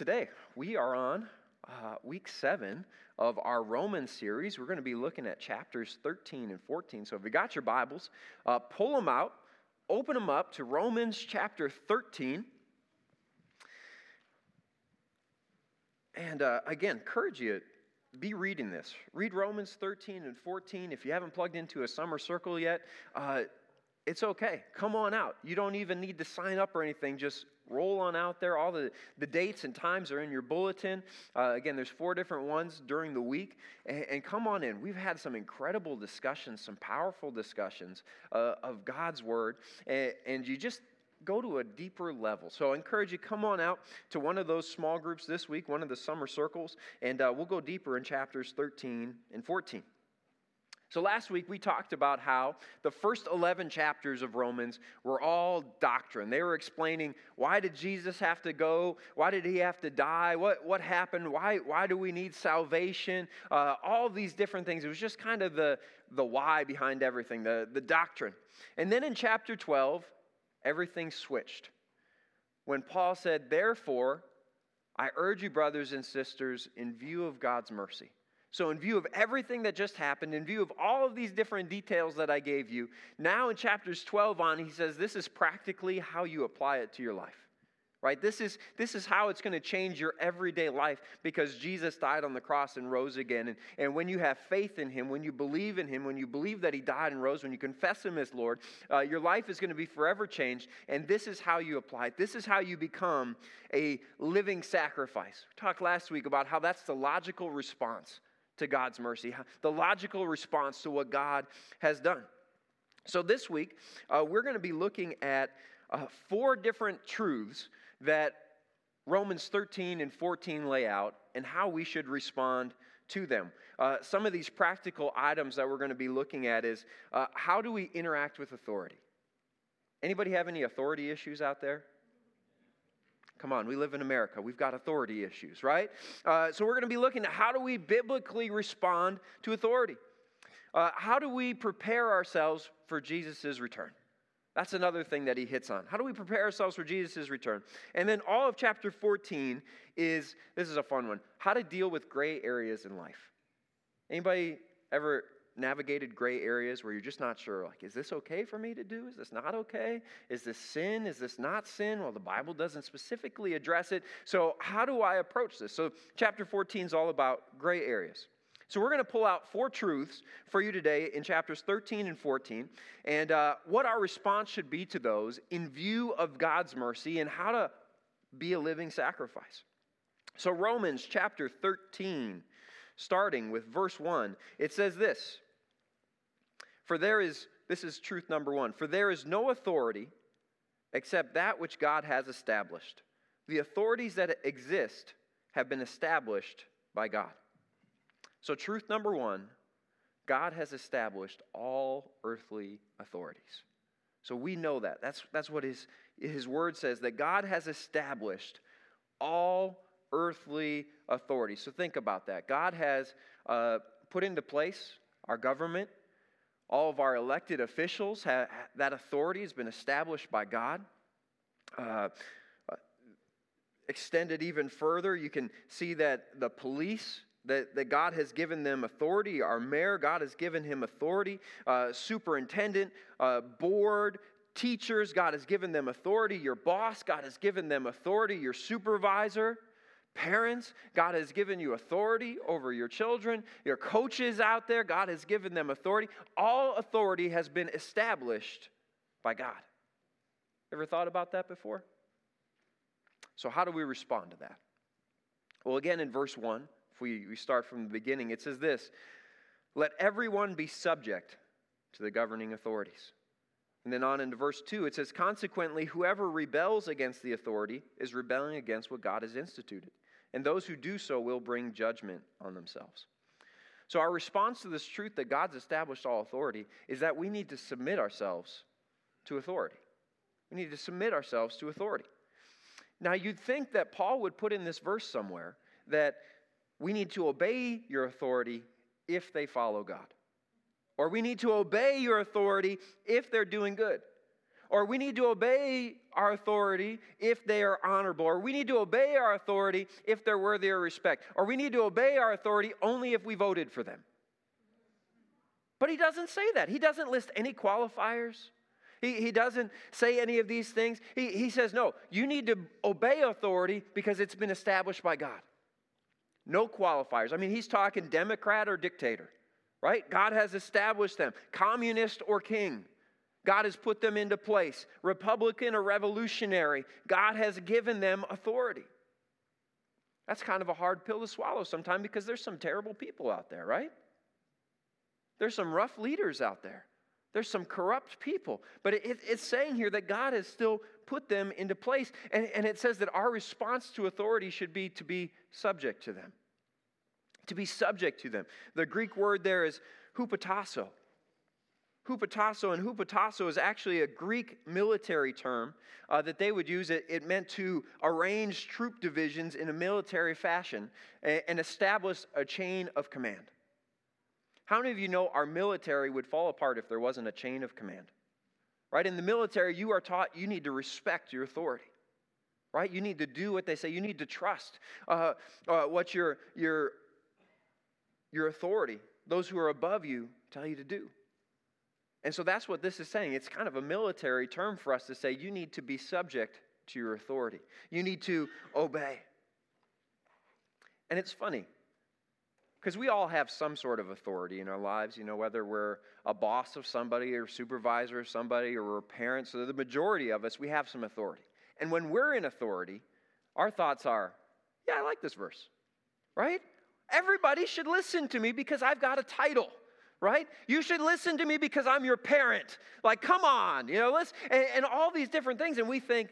today we are on uh, week seven of our Romans series. We're going to be looking at chapters 13 and 14. So if you got your Bibles, uh, pull them out, open them up to Romans chapter 13. And uh, again, encourage you to be reading this. Read Romans 13 and 14. If you haven't plugged into a summer circle yet, uh, it's okay. Come on out. You don't even need to sign up or anything. Just roll on out there. All the, the dates and times are in your bulletin. Uh, again, there's four different ones during the week. And, and, come on in. We've had some incredible discussions, some powerful discussions uh, of God's Word. And, and you just go to a deeper level. So I encourage you, come on out to one of those small groups this week, one of the summer circles, and uh, we'll go deeper in chapters 13 and 14. So, last week we talked about how the first 11 chapters of Romans were all doctrine. They were explaining why did Jesus have to go? Why did he have to die? What, what happened? Why, why do we need salvation? Uh, all these different things. It was just kind of the, the why behind everything, the, the doctrine. And then in chapter 12, everything switched. When Paul said, Therefore, I urge you, brothers and sisters, in view of God's mercy so, in view of everything that just happened, in view of all of these different details that I gave you, now in chapters 12 on, he says this is practically how you apply it to your life. Right? This is, this is how it's going to change your everyday life because Jesus died on the cross and rose again. And, and when you have faith in him, when you believe in him, when you believe that he died and rose, when you confess him as Lord, uh, your life is going to be forever changed. And this is how you apply it. This is how you become a living sacrifice. We talked last week about how that's the logical response to God's mercy, the logical response to what God has done. So, this week, uh, we're going to be looking at uh, four different truths that Romans 13 and 14 lay out and how we should respond to them. Uh, some of these practical items that we're going to be looking at is uh, how do we interact with authority? Anybody have any authority issues out there? Come on, we live in America. We've got authority issues, right? Uh, so we're going to be looking at how do we biblically respond to authority? Uh, how do we prepare ourselves for Jesus' return? That's another thing that he hits on. How do we prepare ourselves for Jesus' return? And then all of chapter 14 is this is a fun one. How to deal with gray areas in life. Anybody ever navigated gray areas where you're just not sure like is this okay for me to do? Is this not okay? Is this sin? Is this not sin? Well the bible doesn't specifically address it. So how do i approach this? So chapter 14 is all about gray areas. So we're going to pull out four truths for you today in chapters 13 and 14 and uh, what our response should be to those in view of god's mercy and how to be a living sacrifice. So romans chapter 13 starting with verse 1 it says this for there is, this is truth number one, for there is no authority except that which God has established. The authorities that exist have been established by God. So, truth number one God has established all earthly authorities. So we know that. That's, that's what his, his word says, that God has established all earthly authorities. So think about that. God has uh, put into place our government, all of our elected officials, have, that authority has been established by God. Uh, extended even further, you can see that the police, that, that God has given them authority. Our mayor, God has given him authority. Uh, superintendent, uh, board, teachers, God has given them authority. Your boss, God has given them authority. Your supervisor, Parents, God has given you authority over your children. Your coaches out there, God has given them authority. All authority has been established by God. Ever thought about that before? So, how do we respond to that? Well, again, in verse 1, if we, we start from the beginning, it says this Let everyone be subject to the governing authorities. And then on into verse 2, it says, Consequently, whoever rebels against the authority is rebelling against what God has instituted and those who do so will bring judgment on themselves. So, our response to this truth that God's established all authority is that we need to submit ourselves to authority. We need to submit ourselves to authority. Now, you'd think that Paul would put in this verse somewhere that we need to obey your authority if they follow God, or we need to obey your authority if they're doing good. Or we need to obey our authority if they are honorable, or we need to obey our authority if they're worthy of respect, or we need to obey our authority only if we voted for them. But he doesn't say that. He doesn't list any qualifiers. He, he doesn't say any of these things. He, he says, no, you need to obey authority because it's been established by God. No qualifiers. I mean, he's talking Democrat or dictator, right? God has established them, communist or king. God has put them into place. Republican or revolutionary, God has given them authority. That's kind of a hard pill to swallow sometimes because there's some terrible people out there, right? There's some rough leaders out there. There's some corrupt people. But it, it's saying here that God has still put them into place. And, and it says that our response to authority should be to be subject to them. To be subject to them. The Greek word there is hupotasso. Hupotasso, and hupotasso is actually a Greek military term uh, that they would use. It, it meant to arrange troop divisions in a military fashion and, and establish a chain of command. How many of you know our military would fall apart if there wasn't a chain of command? Right? In the military, you are taught you need to respect your authority. Right? You need to do what they say. You need to trust uh, uh, what your, your, your authority, those who are above you, tell you to do. And so that's what this is saying. It's kind of a military term for us to say you need to be subject to your authority, you need to obey. And it's funny because we all have some sort of authority in our lives, you know, whether we're a boss of somebody or supervisor of somebody or we're parents. So the majority of us, we have some authority. And when we're in authority, our thoughts are, yeah, I like this verse, right? Everybody should listen to me because I've got a title right? You should listen to me because I'm your parent. Like, come on, you know, let's, and, and all these different things. And we think,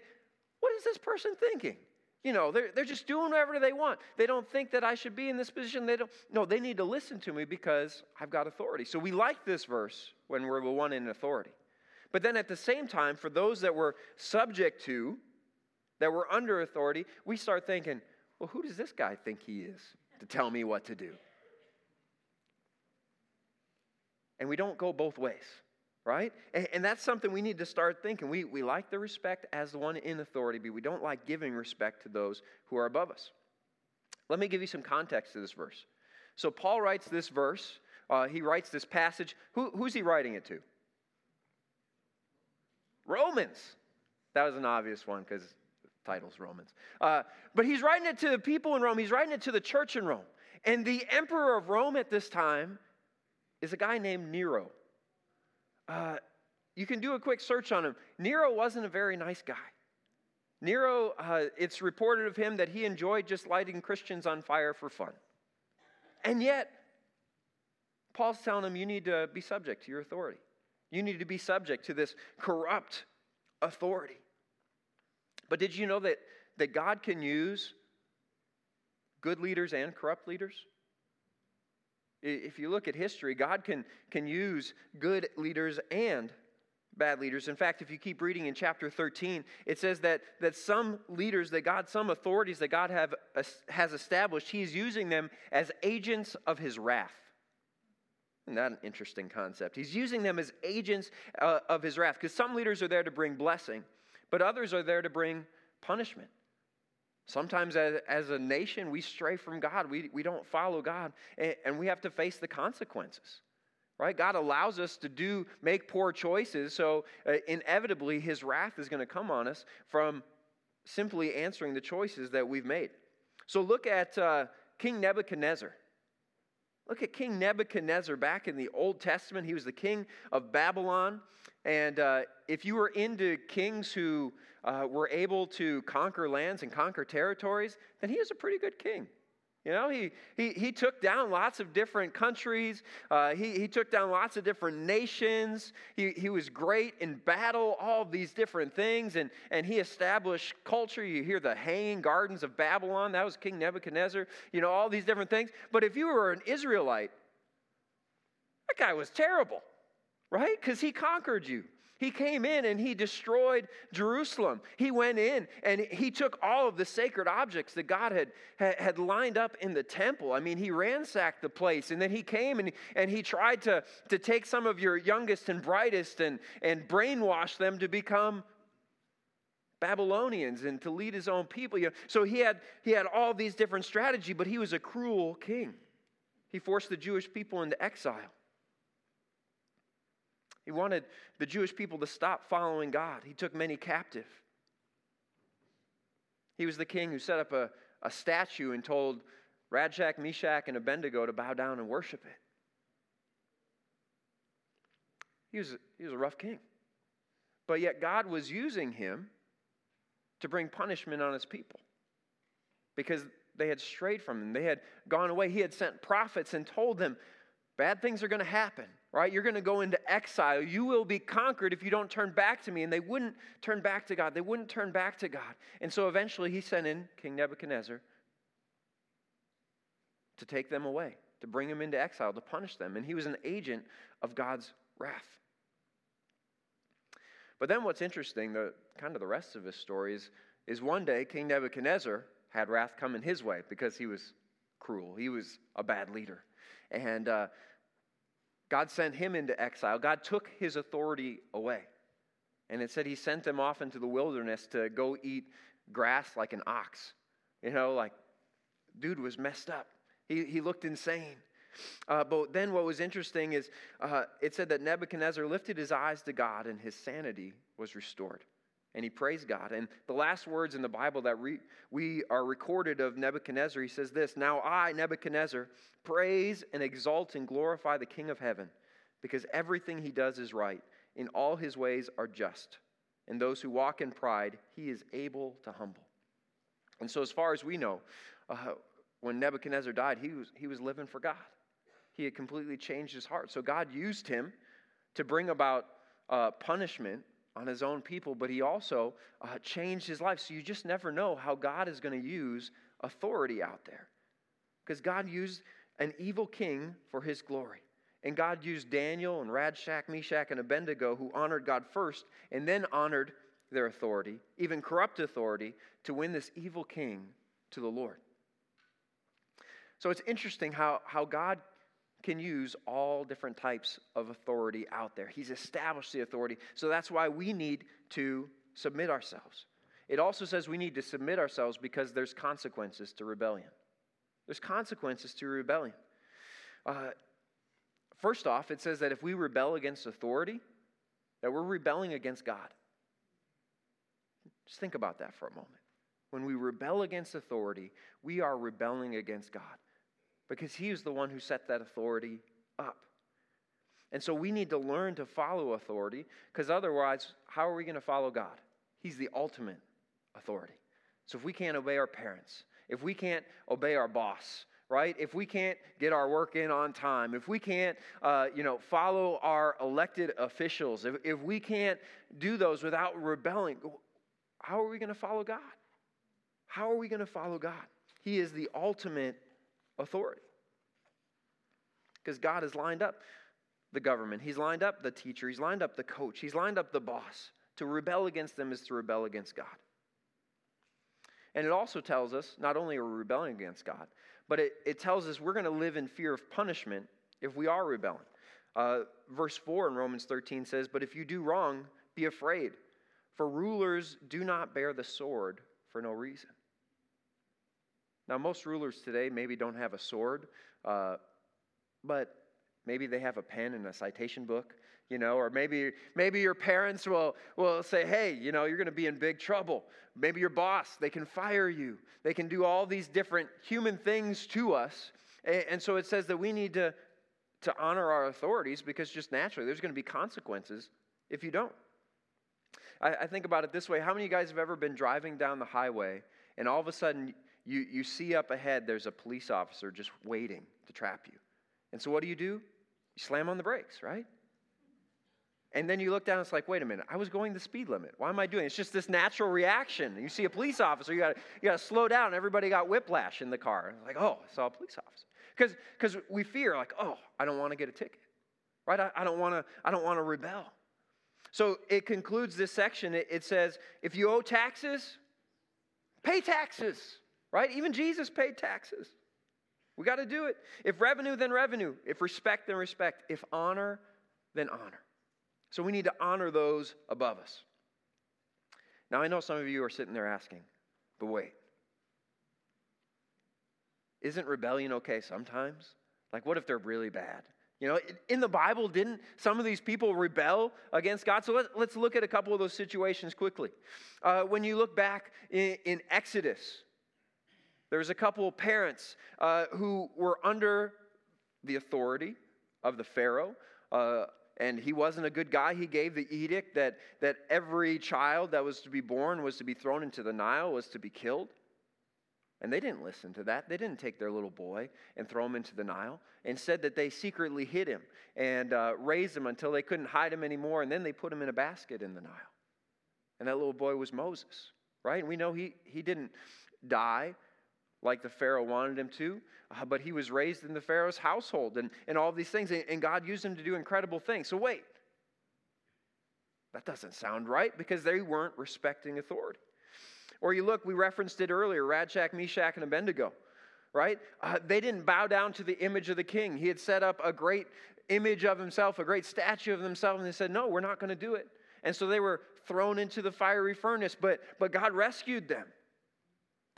what is this person thinking? You know, they're, they're just doing whatever they want. They don't think that I should be in this position. They don't, no, they need to listen to me because I've got authority. So we like this verse when we're the one in authority. But then at the same time, for those that were subject to, that were under authority, we start thinking, well, who does this guy think he is to tell me what to do? And we don't go both ways, right? And, and, that's something we need to start thinking. We, we like the respect as the one in authority, but we don't like giving respect to those who are above us. Let me give you some context to this verse. So, Paul writes this verse, uh, he writes this passage. Who, who's he writing it to? Romans. That was an obvious one because title's Romans. Uh, but he's writing it to the people in Rome, he's writing it to the church in Rome. And the emperor of Rome at this time is a guy named Nero. Uh, you can do a quick search on him. Nero wasn't a very nice guy. Nero, uh, it's reported of him that he enjoyed just lighting Christians on fire for fun. And yet, Paul's telling him you need to be subject to your authority. You need to be subject to this corrupt authority. But did you know that, that God can use good leaders and corrupt leaders? If you look at history, God can, can use good leaders and bad leaders. In fact, if you keep reading in chapter 13, it says that, that some leaders that God, some authorities that God have, has established, He's using them as agents of His wrath. Isn't that an interesting concept? He's using them as agents uh, of His wrath because some leaders are there to bring blessing, but others are there to bring punishment. Sometimes, as, as a nation, we stray from God. We, we don't follow God, and, and we have to face the consequences right? God allows us to do make poor choices so uh, inevitably his wrath is going to come on us from simply answering the choices that we've made. So look at uh, king nebuchadnezzar look at king nebuchadnezzar back in the old testament he was the king of babylon and uh, if you were into kings who uh, were able to conquer lands and conquer territories, then he is a pretty good king. You know, he, he, he took down lots of different countries. Uh, he, he took down lots of different nations. He, he was great in battle, all these different things. And, and he established culture. You hear the hanging gardens of Babylon. That was King Nebuchadnezzar. You know, all these different things. But if you were an Israelite, that guy was terrible, right? Because he conquered you. He came in and he destroyed Jerusalem. He went in and he took all of the sacred objects that God had, had lined up in the temple. I mean, he ransacked the place. And then he came and, and he tried to, to take some of your youngest and brightest and, and brainwash them to become Babylonians and to lead his own people. So he had, he had all these different strategies, but he was a cruel king. He forced the Jewish people into exile. He wanted the Jewish people to stop following God. He took many captive. He was the king who set up a, a statue and told Shadrach, Meshach, and Abednego to bow down and worship it. He was, he was a rough king. But yet God was using him to bring punishment on his people because they had strayed from him. They had gone away. He had sent prophets and told them, bad things are going to happen right? You're going to go into exile. You will be conquered if you don't turn back to me. And they wouldn't turn back to God. They wouldn't turn back to God. And so eventually he sent in King Nebuchadnezzar to take them away, to bring them into exile, to punish them. And he was an agent of God's wrath. But then what's interesting, the kind of the rest of his story is, is one day King Nebuchadnezzar had wrath coming his way because he was cruel. He was a bad leader. And uh, God sent him into exile. God took his authority away. And it said he sent them off into the wilderness to go eat grass like an ox. You know, like, dude was messed up. He, he looked insane. Uh, but then what was interesting is uh, it said that Nebuchadnezzar lifted his eyes to God and his sanity was restored and he praised God. And the last words in the Bible that re- we are recorded of Nebuchadnezzar, he says this Now I, Nebuchadnezzar, praise and exalt and glorify the King of heaven, because everything he does is right, and all his ways are just. And those who walk in pride, he is able to humble. And so, as far as we know, uh, when Nebuchadnezzar died, he was, he was living for God. He had completely changed his heart. So, God used him to bring about uh, punishment on his own people, but he also uh, changed his life. So you just never know how God is going to use authority out there. Because God used an evil king for his glory. And God used Daniel and Shadrach, Meshach, and Abednego, who honored God first and then honored their authority, even corrupt authority, to win this evil king to the Lord. So it's interesting how, how God can use all different types of authority out there. He's established the authority. So that's why we need to submit ourselves. It also says we need to submit ourselves because there's consequences to rebellion. There's consequences to rebellion. Uh, first off, it says that if we rebel against authority, that we're rebelling against God. Just think about that for a moment. When we rebel against authority, we are rebelling against God because he is the one who set that authority up. And so we need to learn to follow authority because otherwise, how are we going to follow God? He's the ultimate authority. So if we can't obey our parents, if we can't obey our boss, right? If we can't get our work in on time, if we can't, uh, you know, follow our elected officials, if, if we can't do those without rebelling, how are we going to follow God? How are we going to follow God? He is the ultimate authority. Because God has lined up the government, He's lined up the teacher, He's lined up the coach, He's lined up the boss. To rebel against them is to rebel against God. And it also tells us not only are we rebelling against God, but it, it tells us we're going to live in fear of punishment if we are rebelling. Uh, verse 4 in Romans 13 says, But if you do wrong, be afraid, for rulers do not bear the sword for no reason. Now, most rulers today maybe don't have a sword, uh, but maybe they have a pen and a citation book, you know, or maybe maybe your parents will will say, "Hey, you know, you're going to be in big trouble." Maybe your boss, they can fire you. They can do all these different human things to us. And, and so it says that we need to to honor our authorities because just naturally there's going to be consequences if you don't. I, I think about it this way: How many of you guys have ever been driving down the highway and all of a sudden you, you see up ahead there's a police officer just waiting to trap you. And so what do you do? You slam on the brakes, right? And then you look down, it's like, wait a minute, I was going the speed limit. Why am I doing it? It's just this natural reaction. You see a police officer, you got you gotta slow down. Everybody got whiplash in the car. Like, oh, I saw a police officer. Because we fear, like, oh, I don't want to get a ticket, right? I, I don't want to I don't want to rebel. So it concludes this section. It, it says, if you owe taxes, pay taxes, right? Even Jesus paid taxes. We got to do it. If revenue, then revenue. If respect, then respect. If honor, then honor. So we need to honor those above us. Now, I know some of you are sitting there asking, but wait. Isn't rebellion okay sometimes? Like, what if they're really bad? You know, in the Bible, didn't some of these people rebel against God? So let, us look at a couple of those situations quickly. Uh, when you look back in, in Exodus, there's a couple of parents uh, who were under the authority of the Pharaoh. Uh, and he wasn't a good guy. He gave the edict that, that every child that was to be born was to be thrown into the Nile, was to be killed. And they didn't listen to that. They didn't take their little boy and throw him into the Nile. Instead, that they secretly hid him and uh, raised him until they couldn't hide him anymore. And then they put him in a basket in the Nile. And that little boy was Moses, right? And we know he, he didn't die like the Pharaoh wanted him to, uh, but he was raised in the Pharaoh's household and, and all these things, and, and God used him to do incredible things. So, wait, that doesn't sound right because they weren't respecting authority. Or you look, we referenced it earlier Shadrach, Meshach, and Abednego, right? Uh, they didn't bow down to the image of the king. He had set up a great image of himself, a great statue of himself, and they said, No, we're not going to do it. And so they were thrown into the fiery furnace, but, but God rescued them.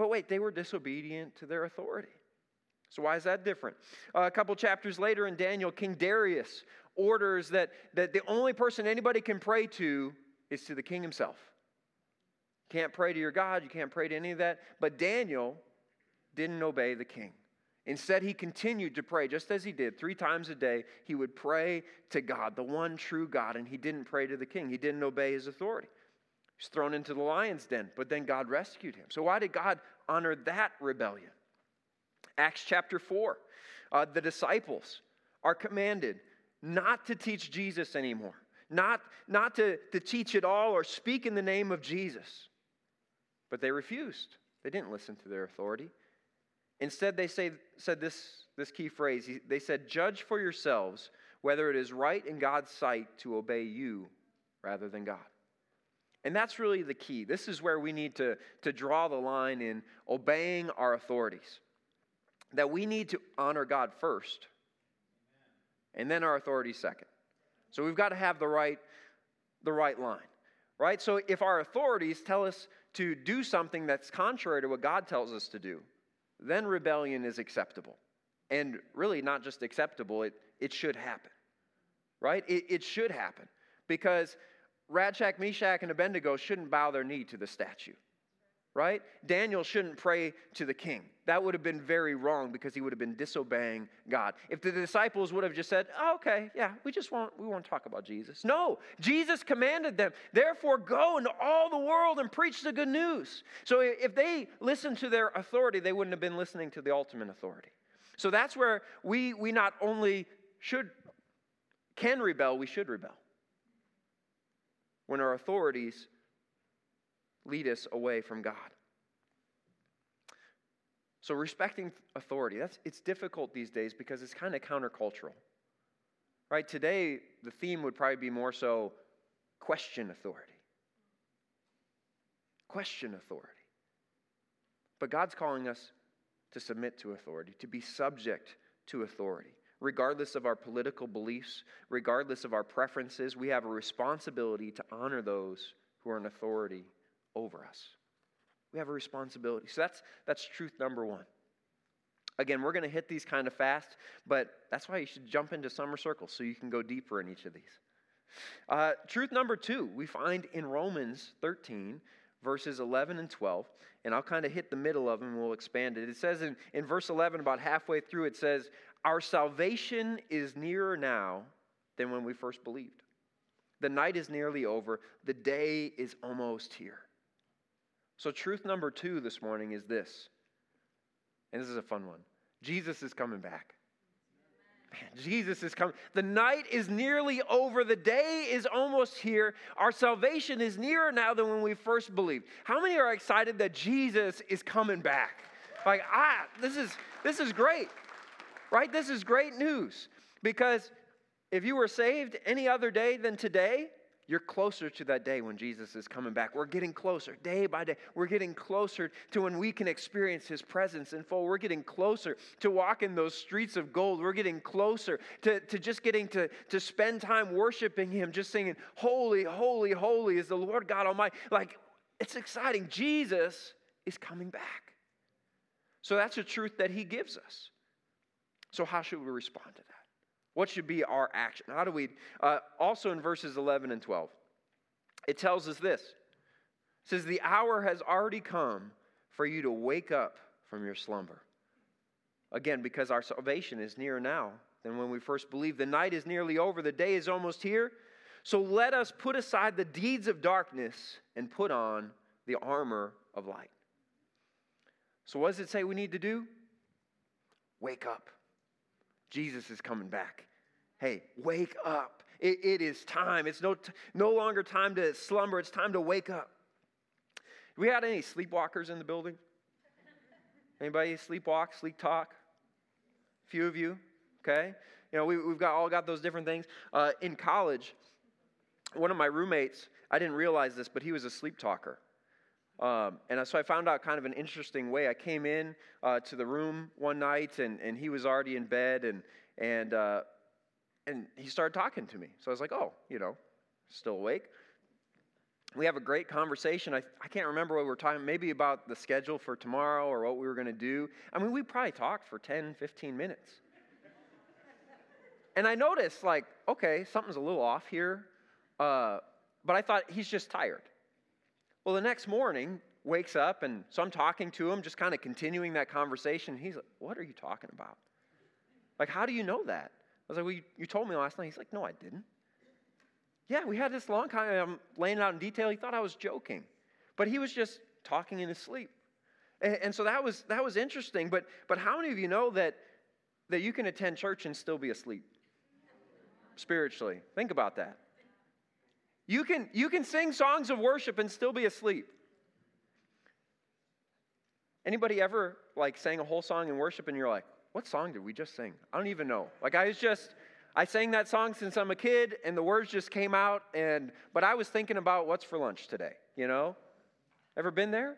But wait, they were disobedient to their authority. So, why is that different? Uh, a couple chapters later in Daniel, King Darius orders that, that the only person anybody can pray to is to the king himself. Can't pray to your God, you can't pray to any of that. But Daniel didn't obey the king. Instead, he continued to pray just as he did three times a day. He would pray to God, the one true God, and he didn't pray to the king. He didn't obey his authority. He was thrown into the lion's den, but then God rescued him. So, why did God honor that rebellion? Acts chapter 4. Uh, the disciples are commanded not to teach Jesus anymore, not, not to, to teach at all or speak in the name of Jesus. But they refused. They didn't listen to their authority. Instead, they say, said this, this key phrase they said, Judge for yourselves whether it is right in God's sight to obey you rather than God. And that's really the key. This is where we need to, to draw the line in obeying our authorities. That we need to honor God first, and then our authorities second. So we've got to have the right, the right line, right? So if our authorities tell us to do something that's contrary to what God tells us to do, then rebellion is acceptable. And really, not just acceptable, it, it should happen, right? It, it should happen because Shadrach, Meshach, and Abednego shouldn't bow their knee to the statue, right? Daniel shouldn't pray to the king. That would have been very wrong because he would have been disobeying God. If the disciples would have just said, oh, "Okay, yeah, we just won't we won't talk about Jesus." No, Jesus commanded them, "Therefore go into all the world and preach the good news." So if they listened to their authority, they wouldn't have been listening to the ultimate authority. So that's where we we not only should can rebel, we should rebel when our authorities lead us away from God. So respecting authority, that's it's difficult these days because it's kind of countercultural. Right? Today the theme would probably be more so question authority. Question authority. But God's calling us to submit to authority, to be subject to authority regardless of our political beliefs, regardless of our preferences, we have a responsibility to honor those who are in authority over us. We have a responsibility. So that's, that's truth number one. Again, we're going to hit these kind of fast, but that's why you should jump into summer circles so you can go deeper in each of these. Uh, truth number two, we find in Romans 13, verses 11 and 12, and I'll kind of hit the middle of them and we'll expand it. It says in, in verse 11, about halfway through, it says, our salvation is nearer now than when we first believed. The night is nearly over, the day is almost here. So, truth number two this morning is this, and this is a fun one Jesus is coming back. Man, Jesus is coming. The night is nearly over. The day is almost here. Our salvation is nearer now than when we first believed. How many are excited that Jesus is coming back? Like, ah, this is this is great right? This is great news because if you were saved any other day than today, you're closer to that day when Jesus is coming back. We're getting closer day by day. We're getting closer to when we can experience his presence in full. We're getting closer to walking those streets of gold. We're getting closer to, to just getting to, to spend time worshiping him, just singing, Holy, holy, holy is the Lord God Almighty. Like, it's exciting. Jesus is coming back. So that's a truth that he gives us. So, how should we respond to that? What should be our action? How do we, uh, also in verses 11 and 12, it tells us this. It says, The hour has already come for you to wake up from your slumber. Again, because our salvation is nearer now than when we first believed. The night is nearly over, the day is almost here. So let us put aside the deeds of darkness and put on the armor of light. So, what does it say we need to do? Wake up. Jesus is coming back. Hey, wake up. it, it is time. It's no, no longer time to slumber, it's time to wake up. We had any sleepwalkers in the building? Anybody sleepwalk, sleep talk? A few of you, okay? You know, we, have got all got those different things. Uh, in college, one of my roommates, I didn't realize this, but he was a sleep talker. Um, and so I found out kind of an interesting way. I came in uh, to the room one night, and, and he was already in bed, and, and, uh, and he started talking to me. So I was like, oh, you know, still awake. We have a great conversation. I, I can't remember what we were talking, maybe about the schedule for tomorrow or what we were going to do. I mean, we probably talked for 10, 15 minutes. and I noticed, like, okay, something's a little off here. Uh, but I thought he's just tired. Well, the next morning, wakes up, and so I'm talking to him, just kind of continuing that conversation. He's like, What are you talking about? Like, how do you know that? I was like, Well, you, you told me last night. He's like, No, I didn't. Yeah, we had this long kind of um, laying it out in detail. He thought I was joking, but he was just talking in his sleep. And, and so that was, that was interesting. But, but how many of you know that, that you can attend church and still be asleep spiritually? Think about that. You can, you can sing songs of worship and still be asleep. Anybody ever like sang a whole song in worship and you're like, what song did we just sing? I don't even know. Like I was just I sang that song since I'm a kid and the words just came out and but I was thinking about what's for lunch today, you know? Ever been there?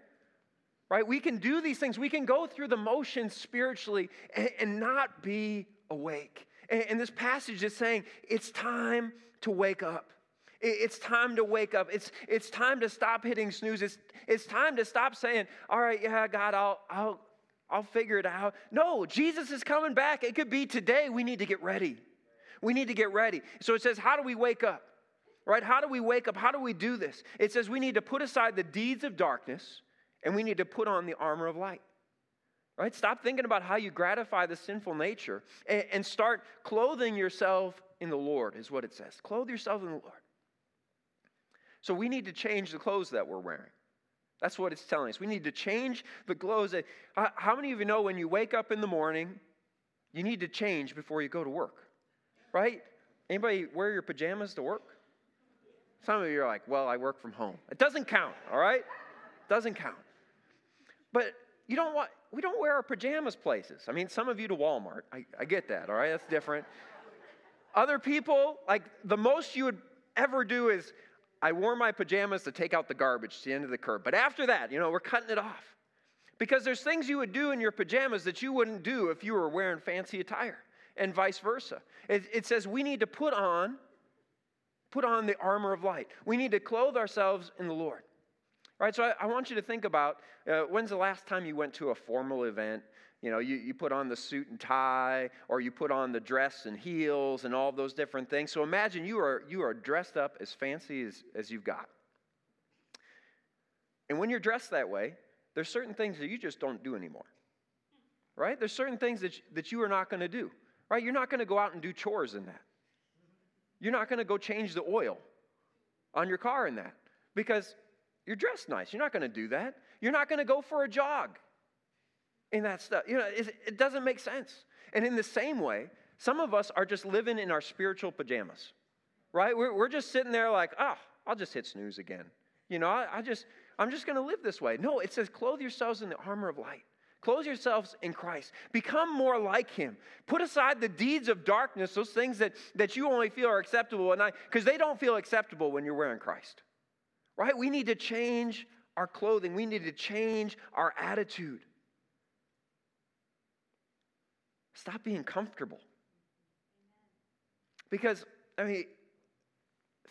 Right? We can do these things. We can go through the motions spiritually and, and not be awake. And, and this passage is saying it's time to wake up. It's time to wake up. It's, it's time to stop hitting snooze. It's, it's time to stop saying, all right, yeah, God, I'll, I'll, I'll figure it out. No, Jesus is coming back. It could be today. We need to get ready. We need to get ready. So it says, how do we wake up? Right? How do we wake up? How do we do this? It says we need to put aside the deeds of darkness and we need to put on the armor of light. Right? Stop thinking about how you gratify the sinful nature and, and start clothing yourself in the Lord, is what it says. Clothe yourself in the Lord. So we need to change the clothes that we're wearing. That's what it's telling us. We need to change the clothes. That, how many of you know when you wake up in the morning, you need to change before you go to work? Right? Anybody wear your pajamas to work? Some of you are like, well, I work from home. It doesn't count, all right? Doesn't count. But you don't want, we don't wear our pajamas places. I mean, some of you to Walmart. I, I get that, all right? That's different. Other people, like the most you would ever do is I wore my pajamas to take out the garbage to the end of the curb. But after that, you know, we're cutting it off. Because there's things you would do in your pajamas that you wouldn't do if you were wearing fancy attire, and vice versa. It, it says we need to put on, put on the armor of light. We need to clothe ourselves in the Lord. All right, so I, I want you to think about uh, when's the last time you went to a formal event you know, you, you put on the suit and tie, or you put on the dress and heels and all those different things. So imagine you are, you are dressed up as fancy as, as you've got. And when you're dressed that way, there's certain things that you just don't do anymore. Right? There's certain things that, that you are not going to do. Right? You're not going to go out and do chores in that. You're not going to go change the oil on your car in that because you're dressed nice. You're not going to do that. You're not going to go for a jog in that stuff. You know, it doesn't make sense. And in the same way, some of us are just living in our spiritual pajamas, right? We're, we're just sitting there like, oh, I'll just hit snooze again. You know, I, I just, I'm just going to live this way. No, it says, clothe yourselves in the armor of light. Clothe yourselves in Christ. Become more like Him. Put aside the deeds of darkness, those things that, that you only feel are acceptable at night, because they don't feel acceptable when you're wearing Christ. Right? We need to change our clothing, we need to change our attitude. Stop being comfortable. Because, I mean,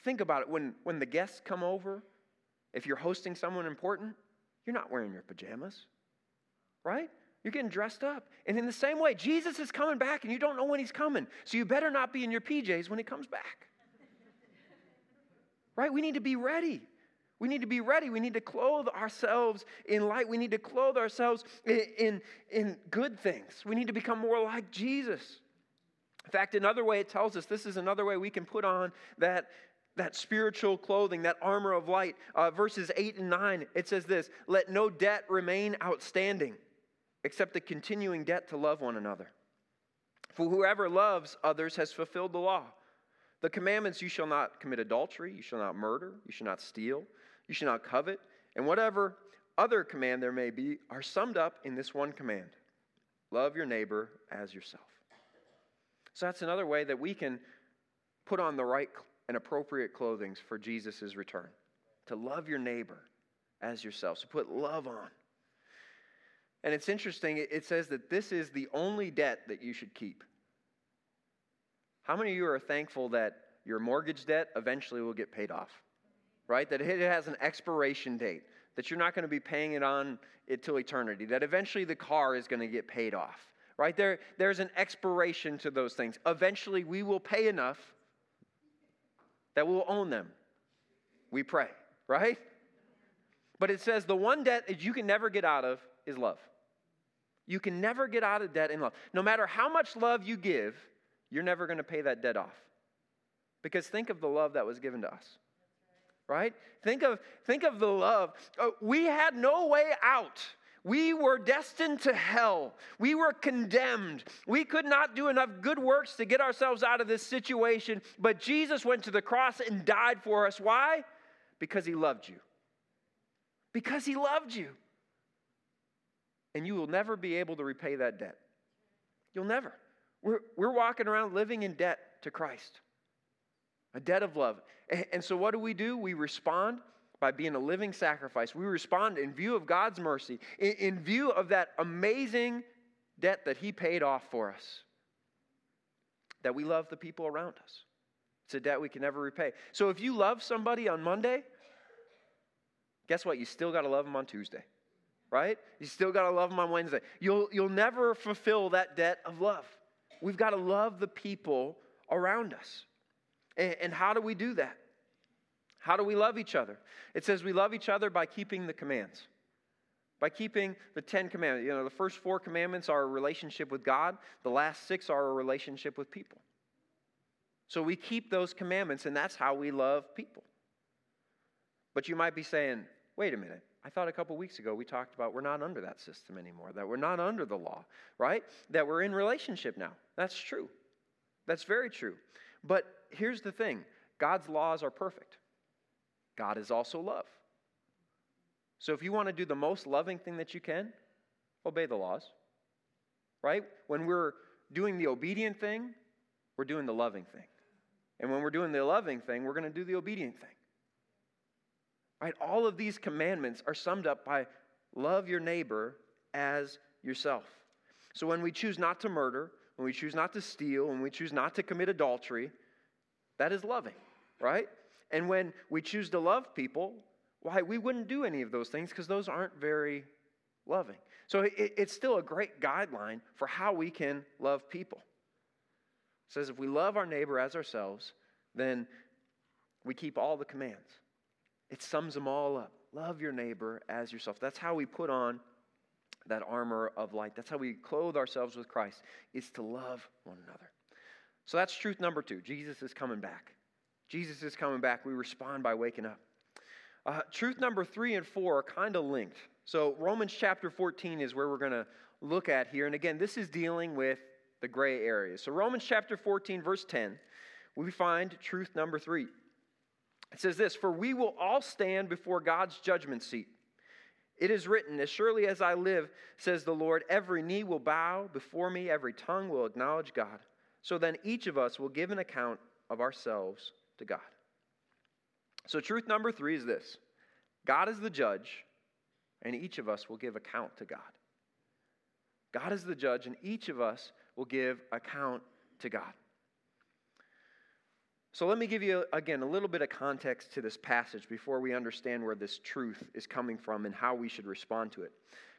think about it. When, when the guests come over, if you're hosting someone important, you're not wearing your pajamas right? You're getting dressed up. And in the same way, Jesus is coming back and you don't know when he's coming. So you better not be in your PJs when he comes back. right? We need to be ready. We need to be ready. We need to clothe ourselves in light. We need to clothe ourselves in, in, in good things. We need to become more like Jesus. In fact, another way it tells us this is another way we can put on that, that spiritual clothing, that armor of light. Uh, verses 8 and 9, it says this Let no debt remain outstanding except the continuing debt to love one another. For whoever loves others has fulfilled the law. The commandments you shall not commit adultery, you shall not murder, you shall not steal, you shall not covet, and whatever other command there may be are summed up in this one command love your neighbor as yourself. So that's another way that we can put on the right and appropriate clothing for Jesus' return. To love your neighbor as yourself. So put love on. And it's interesting, it says that this is the only debt that you should keep. How many of you are thankful that your mortgage debt eventually will get paid off? Right? That it has an expiration date, that you're not going to be paying it on it till eternity, that eventually the car is going to get paid off. Right? There, there's an expiration to those things. Eventually we will pay enough that we'll own them. We pray, right? But it says the one debt that you can never get out of is love. You can never get out of debt in love. No matter how much love you give, you're never going to pay that debt off. Because think of the love that was given to us. Right? Think of, think of the love. Oh, we had no way out. We were destined to hell. We were condemned. We could not do enough good works to get ourselves out of this situation. But Jesus went to the cross and died for us. Why? Because he loved you. Because he loved you and you will never be able to repay that debt. You'll never. We're, we're walking around living in debt to Christ, a debt of love. And, so, what do we do? We respond by being a living sacrifice. We respond in view of God's mercy, in view of that amazing debt that He paid off for us, that we love the people around us. It's a debt we can never repay. So, if you love somebody on Monday, guess what? You still got to love them on Tuesday right? You still got to love them on Wednesday. You'll, you'll never fulfill that debt of love. We've got to love the people around us. And, how do we do that? How do we love each other? It says we love each other by keeping the commands. By keeping the Ten Commandments. You know, the first four commandments are a relationship with God, the last six are a relationship with people. So we keep those commandments, and that's how we love people. But you might be saying, wait a minute, I thought a couple weeks ago we talked about we're not under that system anymore, that we're not under the law, right? That we're in relationship now. That's true. That's very true. But here's the thing God's laws are perfect, God is also love. So if you want to do the most loving thing that you can, obey the laws, right? When we're doing the obedient thing, we're doing the loving thing. And when we're doing the loving thing, we're going to do the obedient thing. Right? All of these commandments are summed up by love your neighbor as yourself. So when we choose not to murder, when we choose not to steal, when we choose not to commit adultery, that is loving, right? And when we choose to love people, why we wouldn't do any of those things because those aren't very loving. So it, it's still a great guideline for how we can love people. It says if we love our neighbor as ourselves, then we keep all the commands. It sums them all up. Love your neighbor as yourself. That's how we put on that armor of light. That's how we clothe ourselves with Christ, is to love one another. So that's truth number two. Jesus is coming back. Jesus is coming back. We respond by waking up. Uh, truth number three and four are kind of linked. So Romans chapter 14 is where we're going to look at here. And again, this is dealing with the gray areas. So Romans chapter 14, verse 10, we find truth number three. It says this For we will all stand before God's judgment seat. It is written, As surely as I live, says the Lord, every knee will bow before me, every tongue will acknowledge God. So then each of us will give an account of ourselves to God. So, truth number three is this God is the judge, and each of us will give account to God. God is the judge, and each of us will give account to God. So let me give you, again, a little bit of context to this passage before we understand where this truth is coming from and how we should respond to it.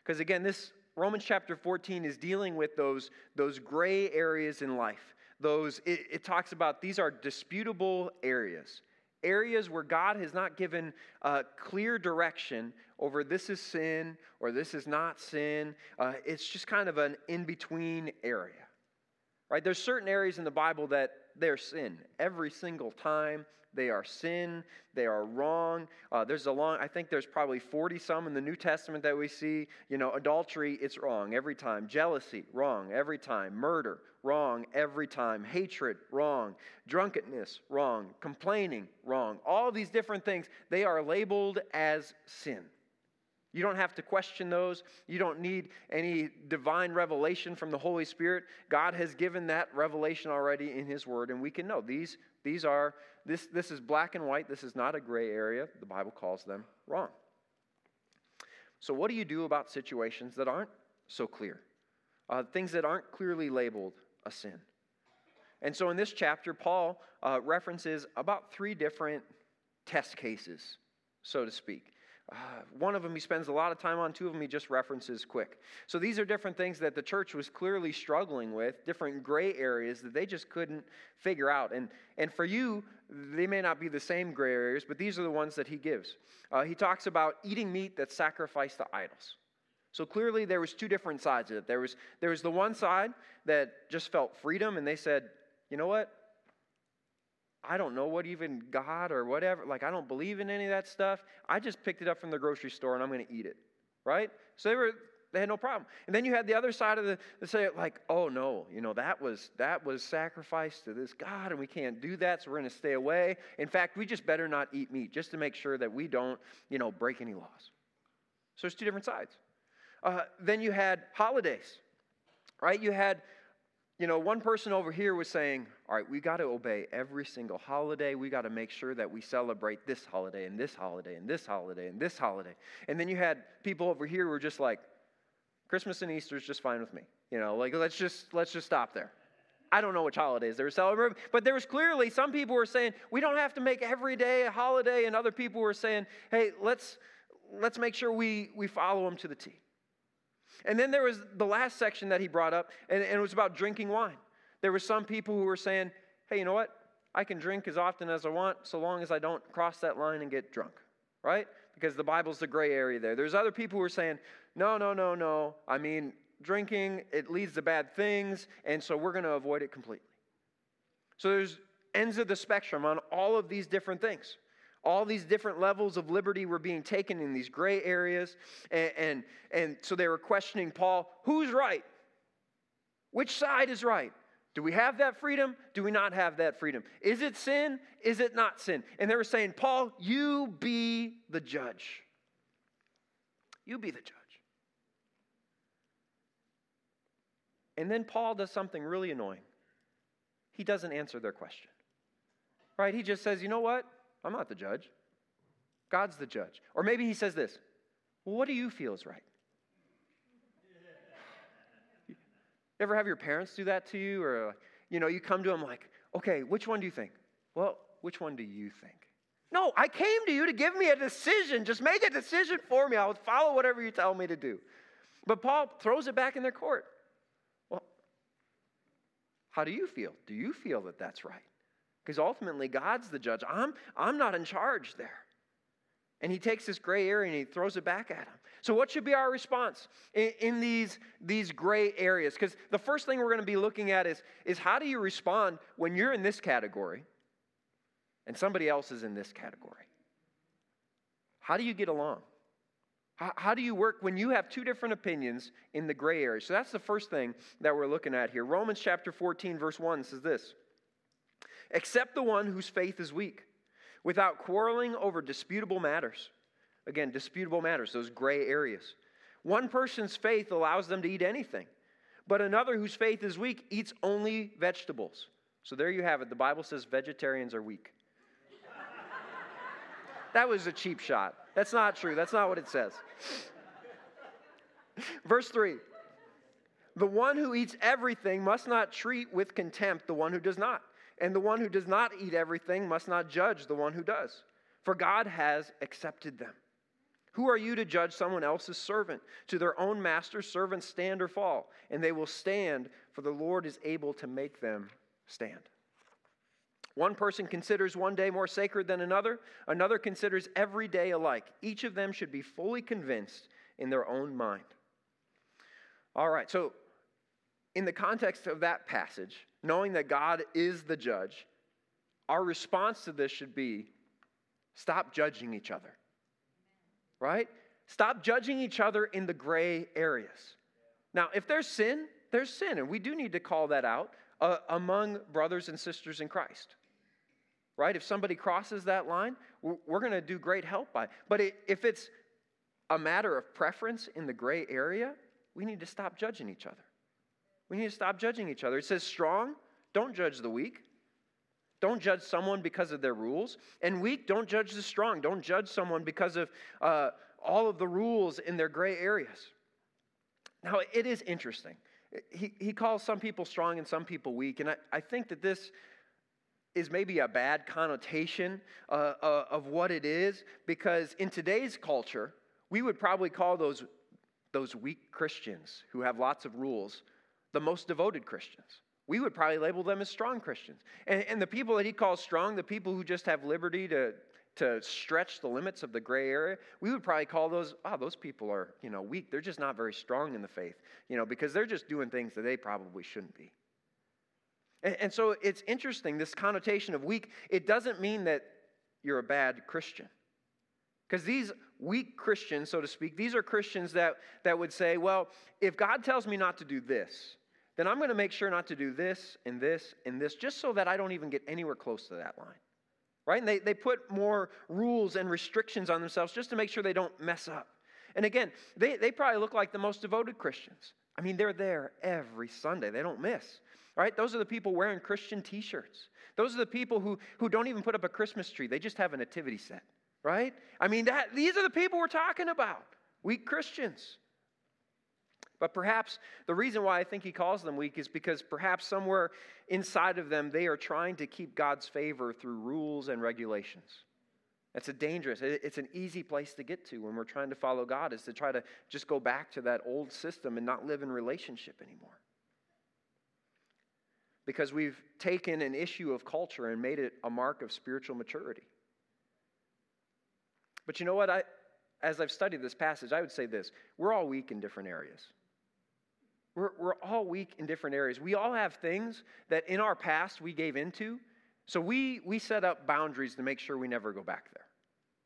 Because, again, this Romans chapter 14 is dealing with those, those gray areas in life. Those, it, it talks about these are disputable areas, areas where God has not given uh, clear direction over this is sin or this is not sin. Uh, it's just kind of an in between area. Right? There's certain areas in the Bible that they're sin. Every single time they are sin, they are wrong. Uh, there's a long, I think there's probably 40 some in the New Testament that we see. You know, adultery, it's wrong every time. Jealousy, wrong every time. Murder, wrong every time. Hatred, wrong. Drunkenness, wrong. Complaining, wrong. All these different things, they are labeled as sin. You don't have to question those. You don't need any divine revelation from the Holy Spirit. God has given that revelation already in His Word, and we can know these, these are, this, this is black and white. This is not a gray area. The Bible calls them wrong. So, what do you do about situations that aren't so clear? Uh, things that aren't clearly labeled a sin. And so, in this chapter, Paul uh, references about three different test cases, so to speak. Uh, one of them he spends a lot of time on, two of them he just references quick. So these are different things that the church was clearly struggling with, different gray areas that they just couldn't figure out. And, and for you, they may not be the same gray areas, but these are the ones that he gives. Uh, he talks about eating meat that's sacrificed to idols. So clearly there was two different sides of it. There was, there was the one side that just felt freedom, and they said, you know what? I don't know what even God or whatever, like I don't believe in any of that stuff. I just picked it up from the grocery store and I'm going to eat it, right? So they were they had no problem. And then you had the other side of the, the say like, oh no, you know that was that was sacrificed to this God and we can't do that, so we're going to stay away. In fact, we just better not eat meat just to make sure that we don't, you know, break any laws. So there's two different sides. Uh, then you had holidays, right? You had you know, one person over here was saying, all right, we got to obey every single holiday. We got to make sure that we celebrate this holiday and this holiday and this holiday and this holiday. And then you had people over here who were just like, Christmas and Easter is just fine with me. You know, like let's just let's just stop there. I don't know which holidays they were celebrating, but there was clearly some people were saying we don't have to make every day a holiday, and other people were saying, hey, let's let's make sure we we follow them to the T. And then there was the last section that he brought up, and, and it was about drinking wine. There were some people who were saying, hey, you know what? I can drink as often as I want so long as I don't cross that line and get drunk, right? Because the Bible's the gray area there. There's other people who are saying, no, no, no, no. I mean, drinking, it leads to bad things, and so we're going to avoid it completely. So there's ends of the spectrum on all of these different things. All these different levels of liberty were being taken in these gray areas. And, and, and so they were questioning Paul who's right? Which side is right? Do we have that freedom? Do we not have that freedom? Is it sin? Is it not sin? And they were saying, Paul, you be the judge. You be the judge. And then Paul does something really annoying. He doesn't answer their question. Right? He just says, you know what? I'm not the judge. God's the judge. Or maybe he says this Well, what do you feel is right? Ever have your parents do that to you? Or, uh, you know, you come to them like, okay, which one do you think? Well, which one do you think? No, I came to you to give me a decision. Just make a decision for me. I'll follow whatever you tell me to do. But Paul throws it back in their court. Well, how do you feel? Do you feel that that's right? Because ultimately, God's the judge. I'm, I'm not in charge there. And he takes this gray area and he throws it back at him. So, what should be our response in, in these, these gray areas? Because the first thing we're going to be looking at is, is how do you respond when you're in this category and somebody else is in this category? How do you get along? How, how do you work when you have two different opinions in the gray area? So, that's the first thing that we're looking at here. Romans chapter 14, verse 1 says this Except the one whose faith is weak, without quarreling over disputable matters. Again, disputable matters, those gray areas. One person's faith allows them to eat anything, but another whose faith is weak eats only vegetables. So there you have it. The Bible says vegetarians are weak. that was a cheap shot. That's not true. That's not what it says. Verse 3 The one who eats everything must not treat with contempt the one who does not. And the one who does not eat everything must not judge the one who does, for God has accepted them. Who are you to judge someone else's servant? To their own master's servants stand or fall, and they will stand, for the Lord is able to make them stand. One person considers one day more sacred than another, another considers every day alike. Each of them should be fully convinced in their own mind. All right, so in the context of that passage, knowing that God is the judge, our response to this should be stop judging each other. Right? Stop judging each other in the gray areas. Now, if there's sin, there's sin, and we do need to call that out uh, among brothers and sisters in Christ. Right? If somebody crosses that line, we're, going to do great help by. It. But it, if it's a matter of preference in the gray area, we need to stop judging each other. We need to stop judging each other. It says, strong, don't judge the weak. Don't judge someone because of their rules. And weak, don't judge the strong. Don't judge someone because of uh, all of the rules in their gray areas. Now, it is interesting. He, he calls some people strong and some people weak. And I, I think that this is maybe a bad connotation uh, uh, of what it is because in today's culture, we would probably call those, those weak Christians who have lots of rules the most devoted Christians. We would probably label them as strong Christians. And, and the people that he calls strong, the people who just have liberty to, to stretch the limits of the gray area, we would probably call those, oh, those people are, you know, weak. They're just not very strong in the faith, you know, because they're just doing things that they probably shouldn't be. And, and so it's interesting, this connotation of weak, it doesn't mean that you're a bad Christian. Because these weak Christians, so to speak, these are Christians that, that would say, well, if God tells me not to do this, then I'm going to make sure not to do this and this and this, just so that I don't even get anywhere close to that line. Right? And they, they put more rules and restrictions on themselves just to make sure they don't mess up. And again, they, they probably look like the most devoted Christians. I mean, they're there every Sunday, they don't miss. Right? Those are the people wearing Christian t shirts. Those are the people who, who don't even put up a Christmas tree, they just have a nativity set right? I mean, that, these are the people we're talking about weak Christians. But perhaps the reason why I think he calls them weak is because perhaps somewhere inside of them they are trying to keep God's favor through rules and regulations. It's a dangerous, it's an easy place to get to when we're trying to follow God, is to try to just go back to that old system and not live in relationship anymore. Because we've taken an issue of culture and made it a mark of spiritual maturity. But you know what? I, as I've studied this passage, I would say this we're all weak in different areas. We're, we're all weak in different areas. We all have things that in our past we gave into. So we, we set up boundaries to make sure we never go back there,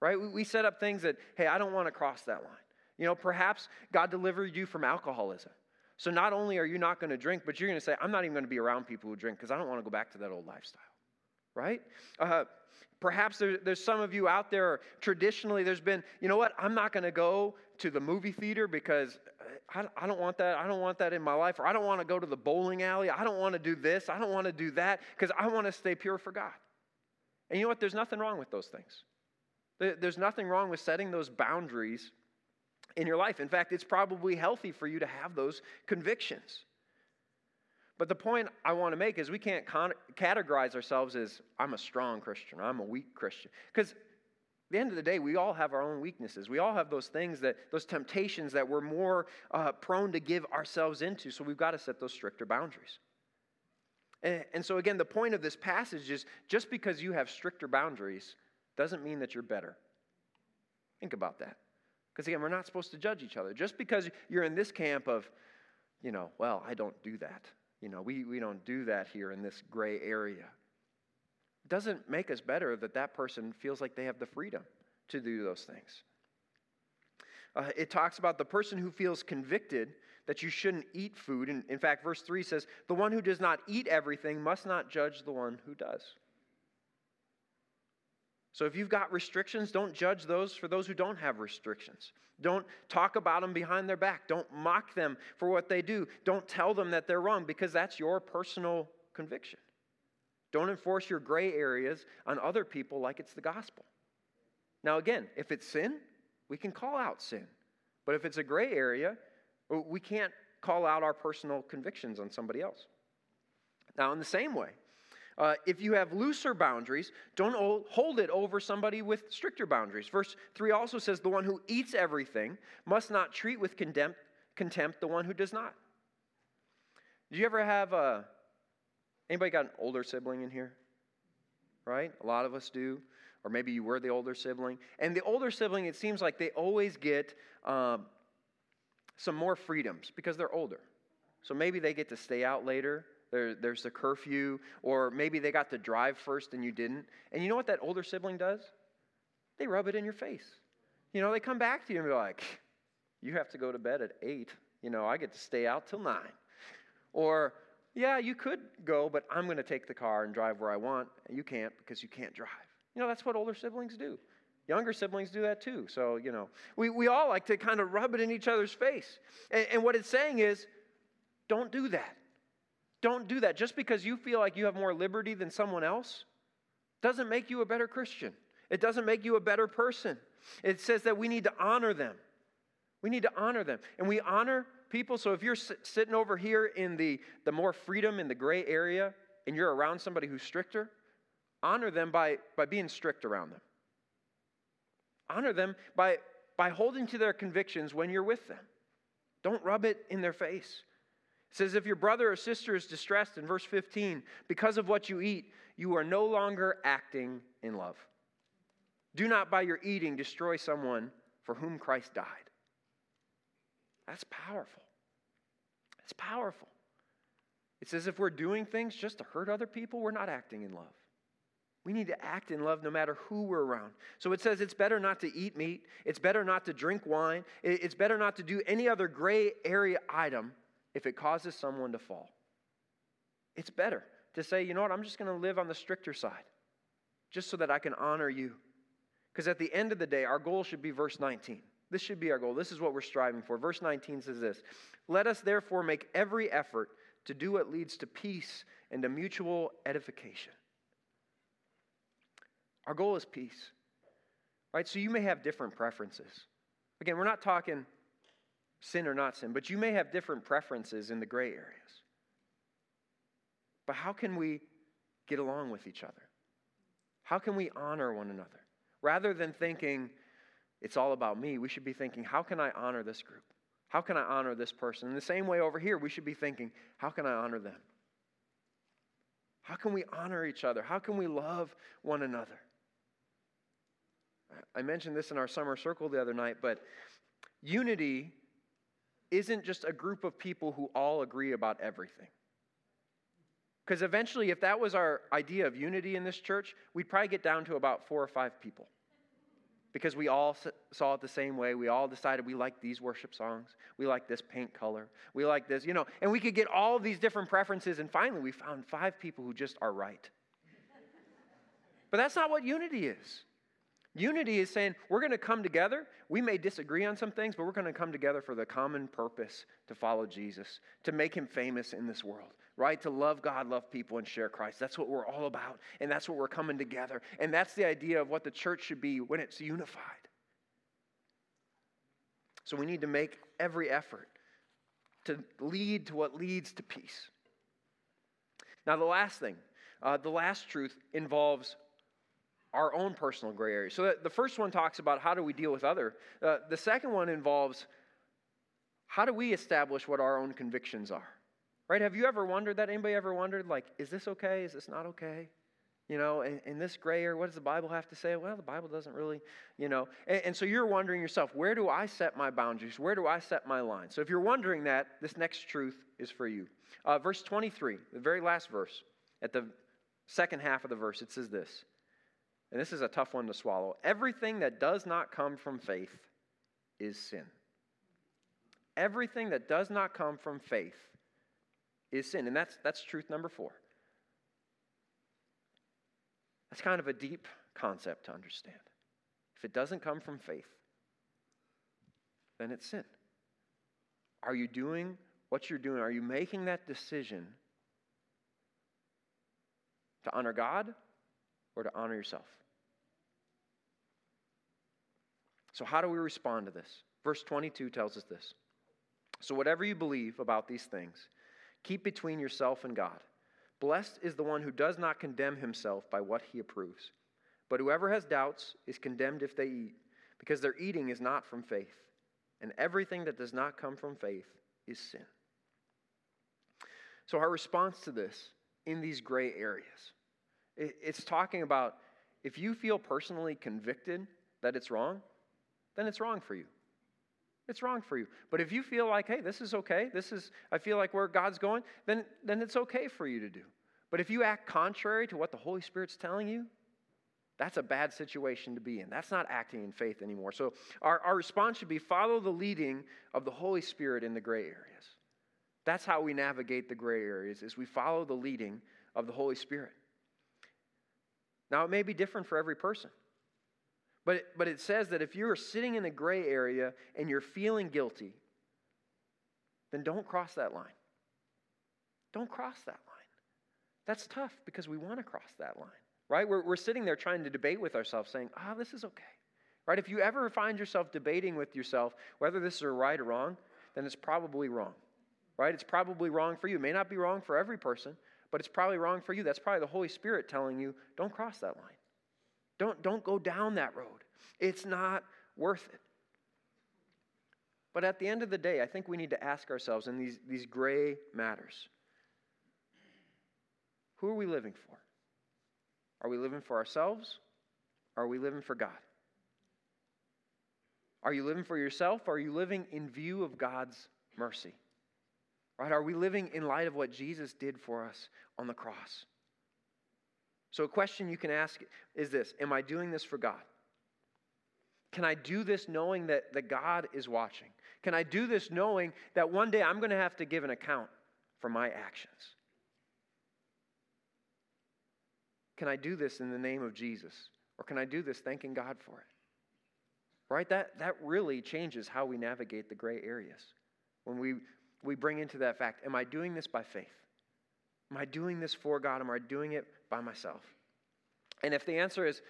right? We, we set up things that, hey, I don't want to cross that line. You know, perhaps God delivered you from alcoholism. So not only are you not going to drink, but you're going to say, I'm not even going to be around people who drink because I don't want to go back to that old lifestyle, right? Uh, Perhaps there, there's some of you out there, traditionally, there's been, you know what, I'm not going to go to the movie theater because I, I, don't want that. I don't want that in my life. Or I don't want to go to the bowling alley. I don't want to do this. I don't want to do that because I want to stay pure for God. And you know what? There's nothing wrong with those things. There's nothing wrong with setting those boundaries in your life. In fact, it's probably healthy for you to have those convictions. But the point I want to make is we can't con- categorize ourselves as I'm a strong Christian, I'm a weak Christian. Because at the end of the day, we all have our own weaknesses. We all have those things that, those temptations that we're more uh, prone to give ourselves into. So we've got to set those stricter boundaries. And, and so, again, the point of this passage is just because you have stricter boundaries doesn't mean that you're better. Think about that. Because, again, we're not supposed to judge each other. Just because you're in this camp of, you know, well, I don't do that. You know, we, we don't do that here in this gray area. It doesn't make us better that that person feels like they have the freedom to do those things. Uh, it talks about the person who feels convicted that you shouldn't eat food. And in fact, verse 3 says, The one who does not eat everything must not judge the one who does. So if you've got restrictions, don't judge those for those who don't have restrictions. Don't talk about them behind their back. Don't mock them for what they do. Don't tell them that they're wrong because that's your personal conviction. Don't enforce your gray areas on other people like it's the gospel. Now, again, if it's sin, we can call out sin. But if it's a gray area, we can't call out our personal convictions on somebody else. Now, in the same way, uh, if you have looser boundaries, don't hold it over somebody with stricter boundaries. Verse 3 also says, The one who eats everything must not treat with contempt, contempt the one who does not. Did you ever have a. Uh, anybody got an older sibling in here? Right? A lot of us do. Or maybe you were the older sibling. And the older sibling, it seems like they always get um, some more freedoms because they're older. So maybe they get to stay out later there, there's the curfew, or maybe they got to drive first and you didn't. And you know what that older sibling does? They rub it in your face. You know, they come back to you and be like, you have to go to bed at 8. You know, I get to stay out till 9. Or, yeah, you could go, but I'm going to take the car and drive where I want. You can't because you can't drive. You know, that's what older siblings do. Younger siblings do that too. So, you know, we, we all like to kind of rub it in each other's face. And, and what it's saying is, don't do that. Don't do that. Just because you feel like you have more liberty than someone else doesn't make you a better Christian. It doesn't make you a better person. It says that we need to honor them. We need to honor them. And we honor people. So if you're sitting over here in the, the more freedom in the gray area and you're around somebody who's stricter, honor them by, by being strict around them. Honor them by, by holding to their convictions when you're with them. Don't rub it in their face. It says, If your brother or sister is distressed, in verse 15, because of what you eat, you are no longer acting in love. Do not by your eating destroy someone for whom Christ died. That's powerful. It's powerful. It says if we're doing things just to hurt other people, we're not acting in love. We need to act in love no matter who we're around. So it says it's better not to eat meat, it's better not to drink wine, it's better not to do any other gray area item if it causes someone to fall. It's better to say, you know what, I'm just going to live on the stricter side just so that I can honor you. Because at the end of the day, our goal should be verse 19. This should be our goal. This is what we're striving for. Verse 19 says this Let us therefore make every effort to do what leads to peace and to mutual edification. Our goal is peace. Right? So you may have different preferences. Again, we're not talking sin or not sin, but you may have different preferences in the gray areas. But how can we get along with each other? How can we honor one another? Rather than thinking it's all about me, we should be thinking, how can I honor this group? How can I honor this person? In the same way over here, we should be thinking, how can I honor them? How can we honor each other? How can we love one another? I mentioned this in our summer circle the other night, but unity isn't just a group of people who all agree about everything. Because eventually, if that was our idea of unity in this church, we'd probably get down to about four or five people. Because we all saw it the same way. We all decided we like these worship songs. We like this paint color. We like this, you know, and we could get all these different preferences. And finally, we found five people who just are right. but that's not what unity is. Unity is saying we're going to come together. We may disagree on some things, but we're going to come together for the common purpose to follow Jesus, to make him famous in this world, right? To love God, love people, and share Christ. That's what we're all about. And that's what we're coming together. And that's the idea of what the church should be when it's unified. So we need to make every effort to lead to what leads to peace. Now, the last thing, uh, the last truth involves our own personal gray area. So the first one talks about how do we deal with other. Uh, the second one involves how do we establish what our own convictions are. Right? Have you ever wondered that? Anybody ever wondered, like, is this okay? Is this not okay? You know, in, in this gray area, what does the Bible have to say? Well, the Bible doesn't really, you know. And, and so you're wondering yourself, where do I set my boundaries? Where do I set my line? So if you're wondering that, this next truth is for you. Uh, verse 23, the very last verse, at the second half of the verse, it says this and this is a tough one to swallow everything that does not come from faith is sin. Everything that does not come from faith is sin. And that's, that's truth number four. That's kind of a deep concept to understand. If it doesn't come from faith, then it's sin. Are you doing what you're doing? Are you making that decision to honor God or to honor yourself? So, how do we respond to this? Verse 22 tells us this. So, whatever you believe about these things, keep between yourself and God. Blessed is the one who does not condemn himself by what he approves. But whoever has doubts is condemned if they eat, because their eating is not from faith. And everything that does not come from faith is sin. So, our response to this in these gray areas, it's talking about if you feel personally convicted that it's wrong, then it's wrong for you. It's wrong for you. But if you feel like, hey, this is okay, this is, I feel like where God's going, then, then it's okay for you to do. But if you act contrary to what the Holy Spirit's telling you, that's a bad situation to be in. That's not acting in faith anymore. So our, our response should be follow the leading of the Holy Spirit in the gray areas. That's how we navigate the gray areas, is we follow the leading of the Holy Spirit. Now, it may be different for every person. But, but it says that if you're sitting in a gray area and you're feeling guilty, then don't cross that line. Don't cross that line. That's tough because we want to cross that line, right? We're, we're sitting there trying to debate with ourselves, saying, ah, oh, this is okay, right? If you ever find yourself debating with yourself whether this is right or wrong, then it's probably wrong, right? It's probably wrong for you. It may not be wrong for every person, but it's probably wrong for you. That's probably the Holy Spirit telling you, don't cross that line. Don't, don't go down that road. It's not worth it. But at the end of the day, I think we need to ask ourselves in these, these gray matters who are we living for? Are we living for ourselves? Are we living for God? Are you living for yourself? Are you living in view of God's mercy? Right? Are we living in light of what Jesus did for us on the cross? So, a question you can ask is this Am I doing this for God? Can I do this knowing that, that God is watching? Can I do this knowing that one day I'm going to have to give an account for my actions? Can I do this in the name of Jesus? Or can I do this thanking God for it? Right? That, that really changes how we navigate the gray areas. When we, we bring into that fact, am I doing this by faith? Am I doing this for God? Am I doing it by myself? And if the answer is,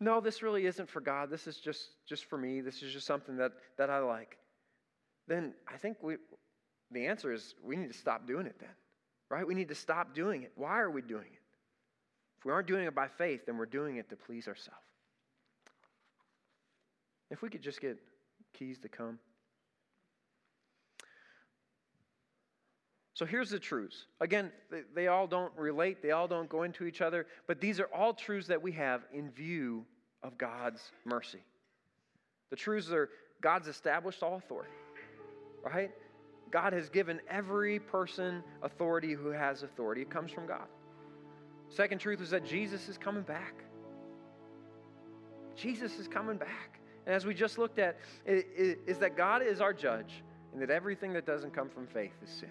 no, this really isn't for God, this is just, just for me, this is just something that, that I like, then I think we, the answer is we need to stop doing it then, right? We need to stop doing it. Why are we doing it? If we aren't doing it by faith, then we're doing it to please ourselves. If we could just get keys to come. So here's the truths. Again, they all don't relate, they all don't go into each other, but these are all truths that we have in view of God's mercy. The truths are God's established all authority, right? God has given every person authority who has authority. It comes from God. Second truth is that Jesus is coming back. Jesus is coming back. And as we just looked at, is that God is our judge and that everything that doesn't come from faith is sin.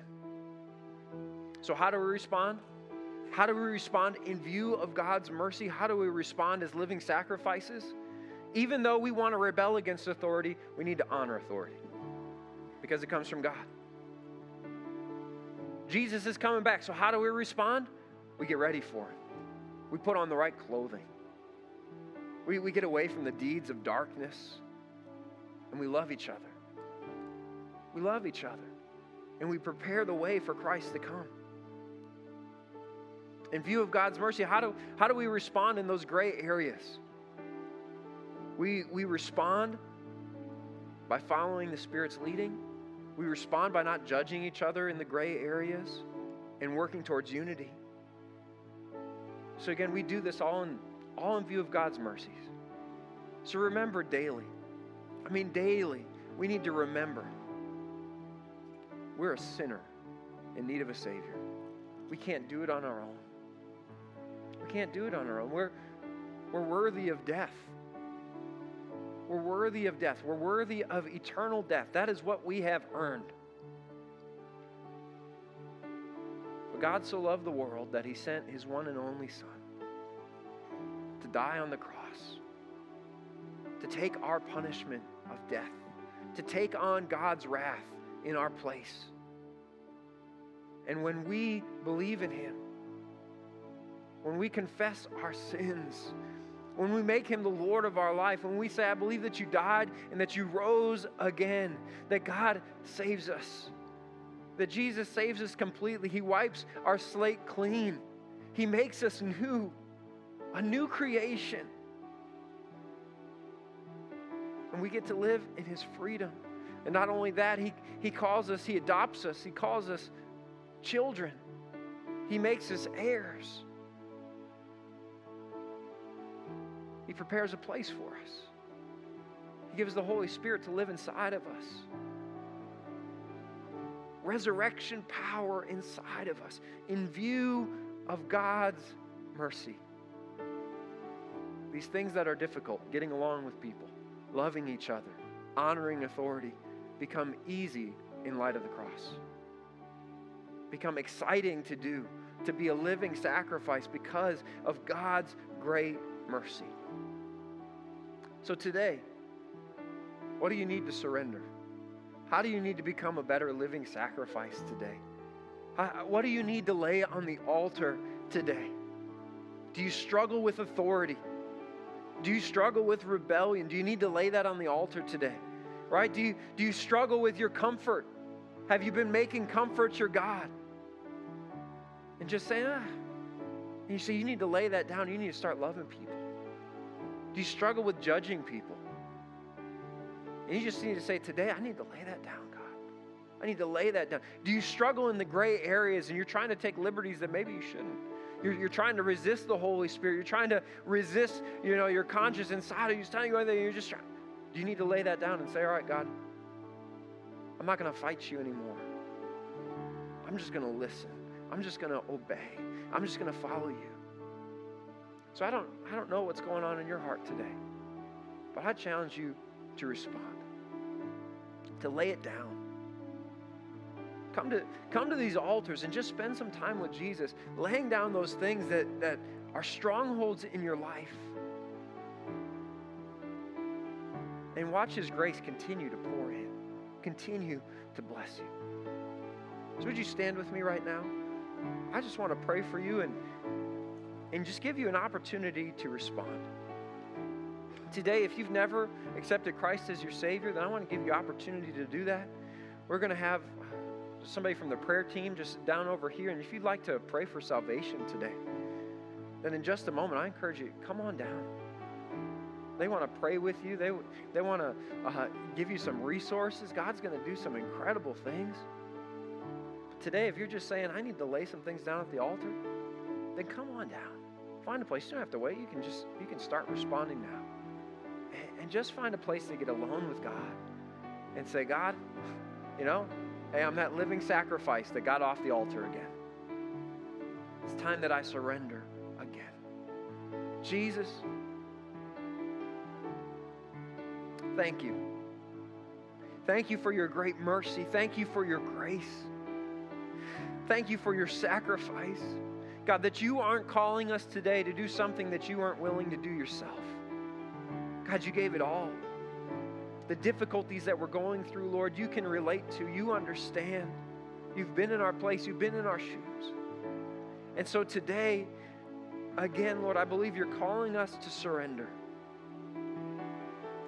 So, how do we respond? How do we respond in view of God's mercy? How do we respond as living sacrifices? Even though we want to rebel against authority, we need to honor authority because it comes from God. Jesus is coming back. So, how do we respond? We get ready for it. We put on the right clothing. We, we get away from the deeds of darkness and we love each other. We love each other and we prepare the way for Christ to come in view of God's mercy, how do, how do we respond in those gray areas? We, we respond by following the Spirit's leading. We respond by not judging each other in the gray areas and working towards unity. So again, we do this all in, all in view of God's mercies. So remember daily. I mean, daily, we need to remember we're a sinner in need of a Savior. We can't do it on our own can't do it on our own. We're, we're worthy of death. We're worthy of death. We're worthy of eternal death. That is what we have earned. But God so loved the world that he sent his one and only Son to die on the cross to take our punishment of death, to take on God's wrath in our place. And when we believe in Him, when we confess our sins, when we make him the Lord of our life, when we say, I believe that you died and that you rose again, that God saves us, that Jesus saves us completely. He wipes our slate clean, He makes us new, a new creation. And we get to live in His freedom. And not only that, He, he calls us, He adopts us, He calls us children, He makes us heirs. He prepares a place for us. He gives the Holy Spirit to live inside of us. Resurrection power inside of us in view of God's mercy. These things that are difficult, getting along with people, loving each other, honoring authority, become easy in light of the cross. Become exciting to do, to be a living sacrifice because of God's great mercy. So today, what do you need to surrender? How do you need to become a better living sacrifice today? What do you need to lay on the altar today? Do you struggle with authority? Do you struggle with rebellion? Do you need to lay that on the altar today? Right? Do you, do you struggle with your comfort? Have you been making comfort your God? And just saying, ah. And you say, you need to lay that down. You need to start loving people. Do you struggle with judging people? And you just need to say, Today, I need to lay that down, God. I need to lay that down. Do you struggle in the gray areas and you're trying to take liberties that maybe you shouldn't? You're, you're trying to resist the Holy Spirit. You're trying to resist, you know, your conscience inside of you. It's telling you anything. You're just trying. Do you need to lay that down and say, All right, God, I'm not going to fight you anymore. I'm just going to listen. I'm just going to obey. I'm just going to follow you. So I don't, I don't know what's going on in your heart today, but I challenge you to respond, to lay it down. Come to, come to these altars and just spend some time with Jesus, laying down those things that, that are strongholds in your life. And watch His grace continue to pour in, continue to bless you. So, would you stand with me right now? I just want to pray for you and and just give you an opportunity to respond. Today, if you've never accepted Christ as your Savior, then I want to give you opportunity to do that. We're going to have somebody from the prayer team just down over here. And if you'd like to pray for salvation today, then in just a moment, I encourage you, come on down. They want to pray with you. They, they want to uh, give you some resources. God's going to do some incredible things. But today, if you're just saying, I need to lay some things down at the altar, then come on down. Find a place. You don't have to wait. You can just you can start responding now. And just find a place to get alone with God and say, God, you know, hey, I'm that living sacrifice that got off the altar again. It's time that I surrender again. Jesus, thank you. Thank you for your great mercy. Thank you for your grace. Thank you for your sacrifice. God, that you aren't calling us today to do something that you aren't willing to do yourself. God, you gave it all. The difficulties that we're going through, Lord, you can relate to. You understand. You've been in our place, you've been in our shoes. And so today, again, Lord, I believe you're calling us to surrender.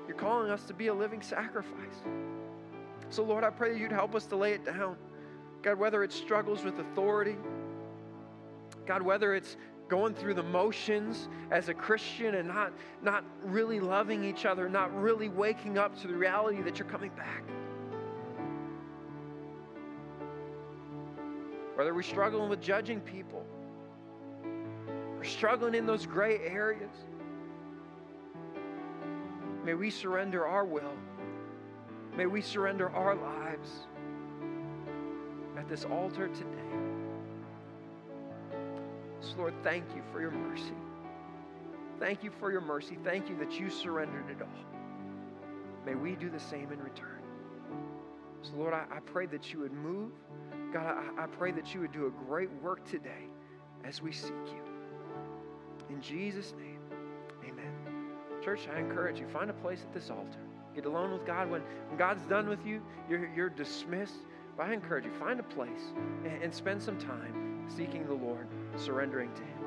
You're calling us to be a living sacrifice. So, Lord, I pray that you'd help us to lay it down. God, whether it's struggles with authority, God, whether it's going through the motions as a Christian and not, not really loving each other, not really waking up to the reality that you're coming back. Whether we're struggling with judging people, we're struggling in those gray areas. May we surrender our will. May we surrender our lives at this altar today. So, Lord, thank you for your mercy. Thank you for your mercy. Thank you that you surrendered it all. May we do the same in return. So, Lord, I, I pray that you would move. God, I, I pray that you would do a great work today as we seek you. In Jesus' name, amen. Church, I encourage you, find a place at this altar. Get alone with God. When, when God's done with you, you're, you're dismissed. But I encourage you, find a place and, and spend some time seeking the Lord, surrendering to Him.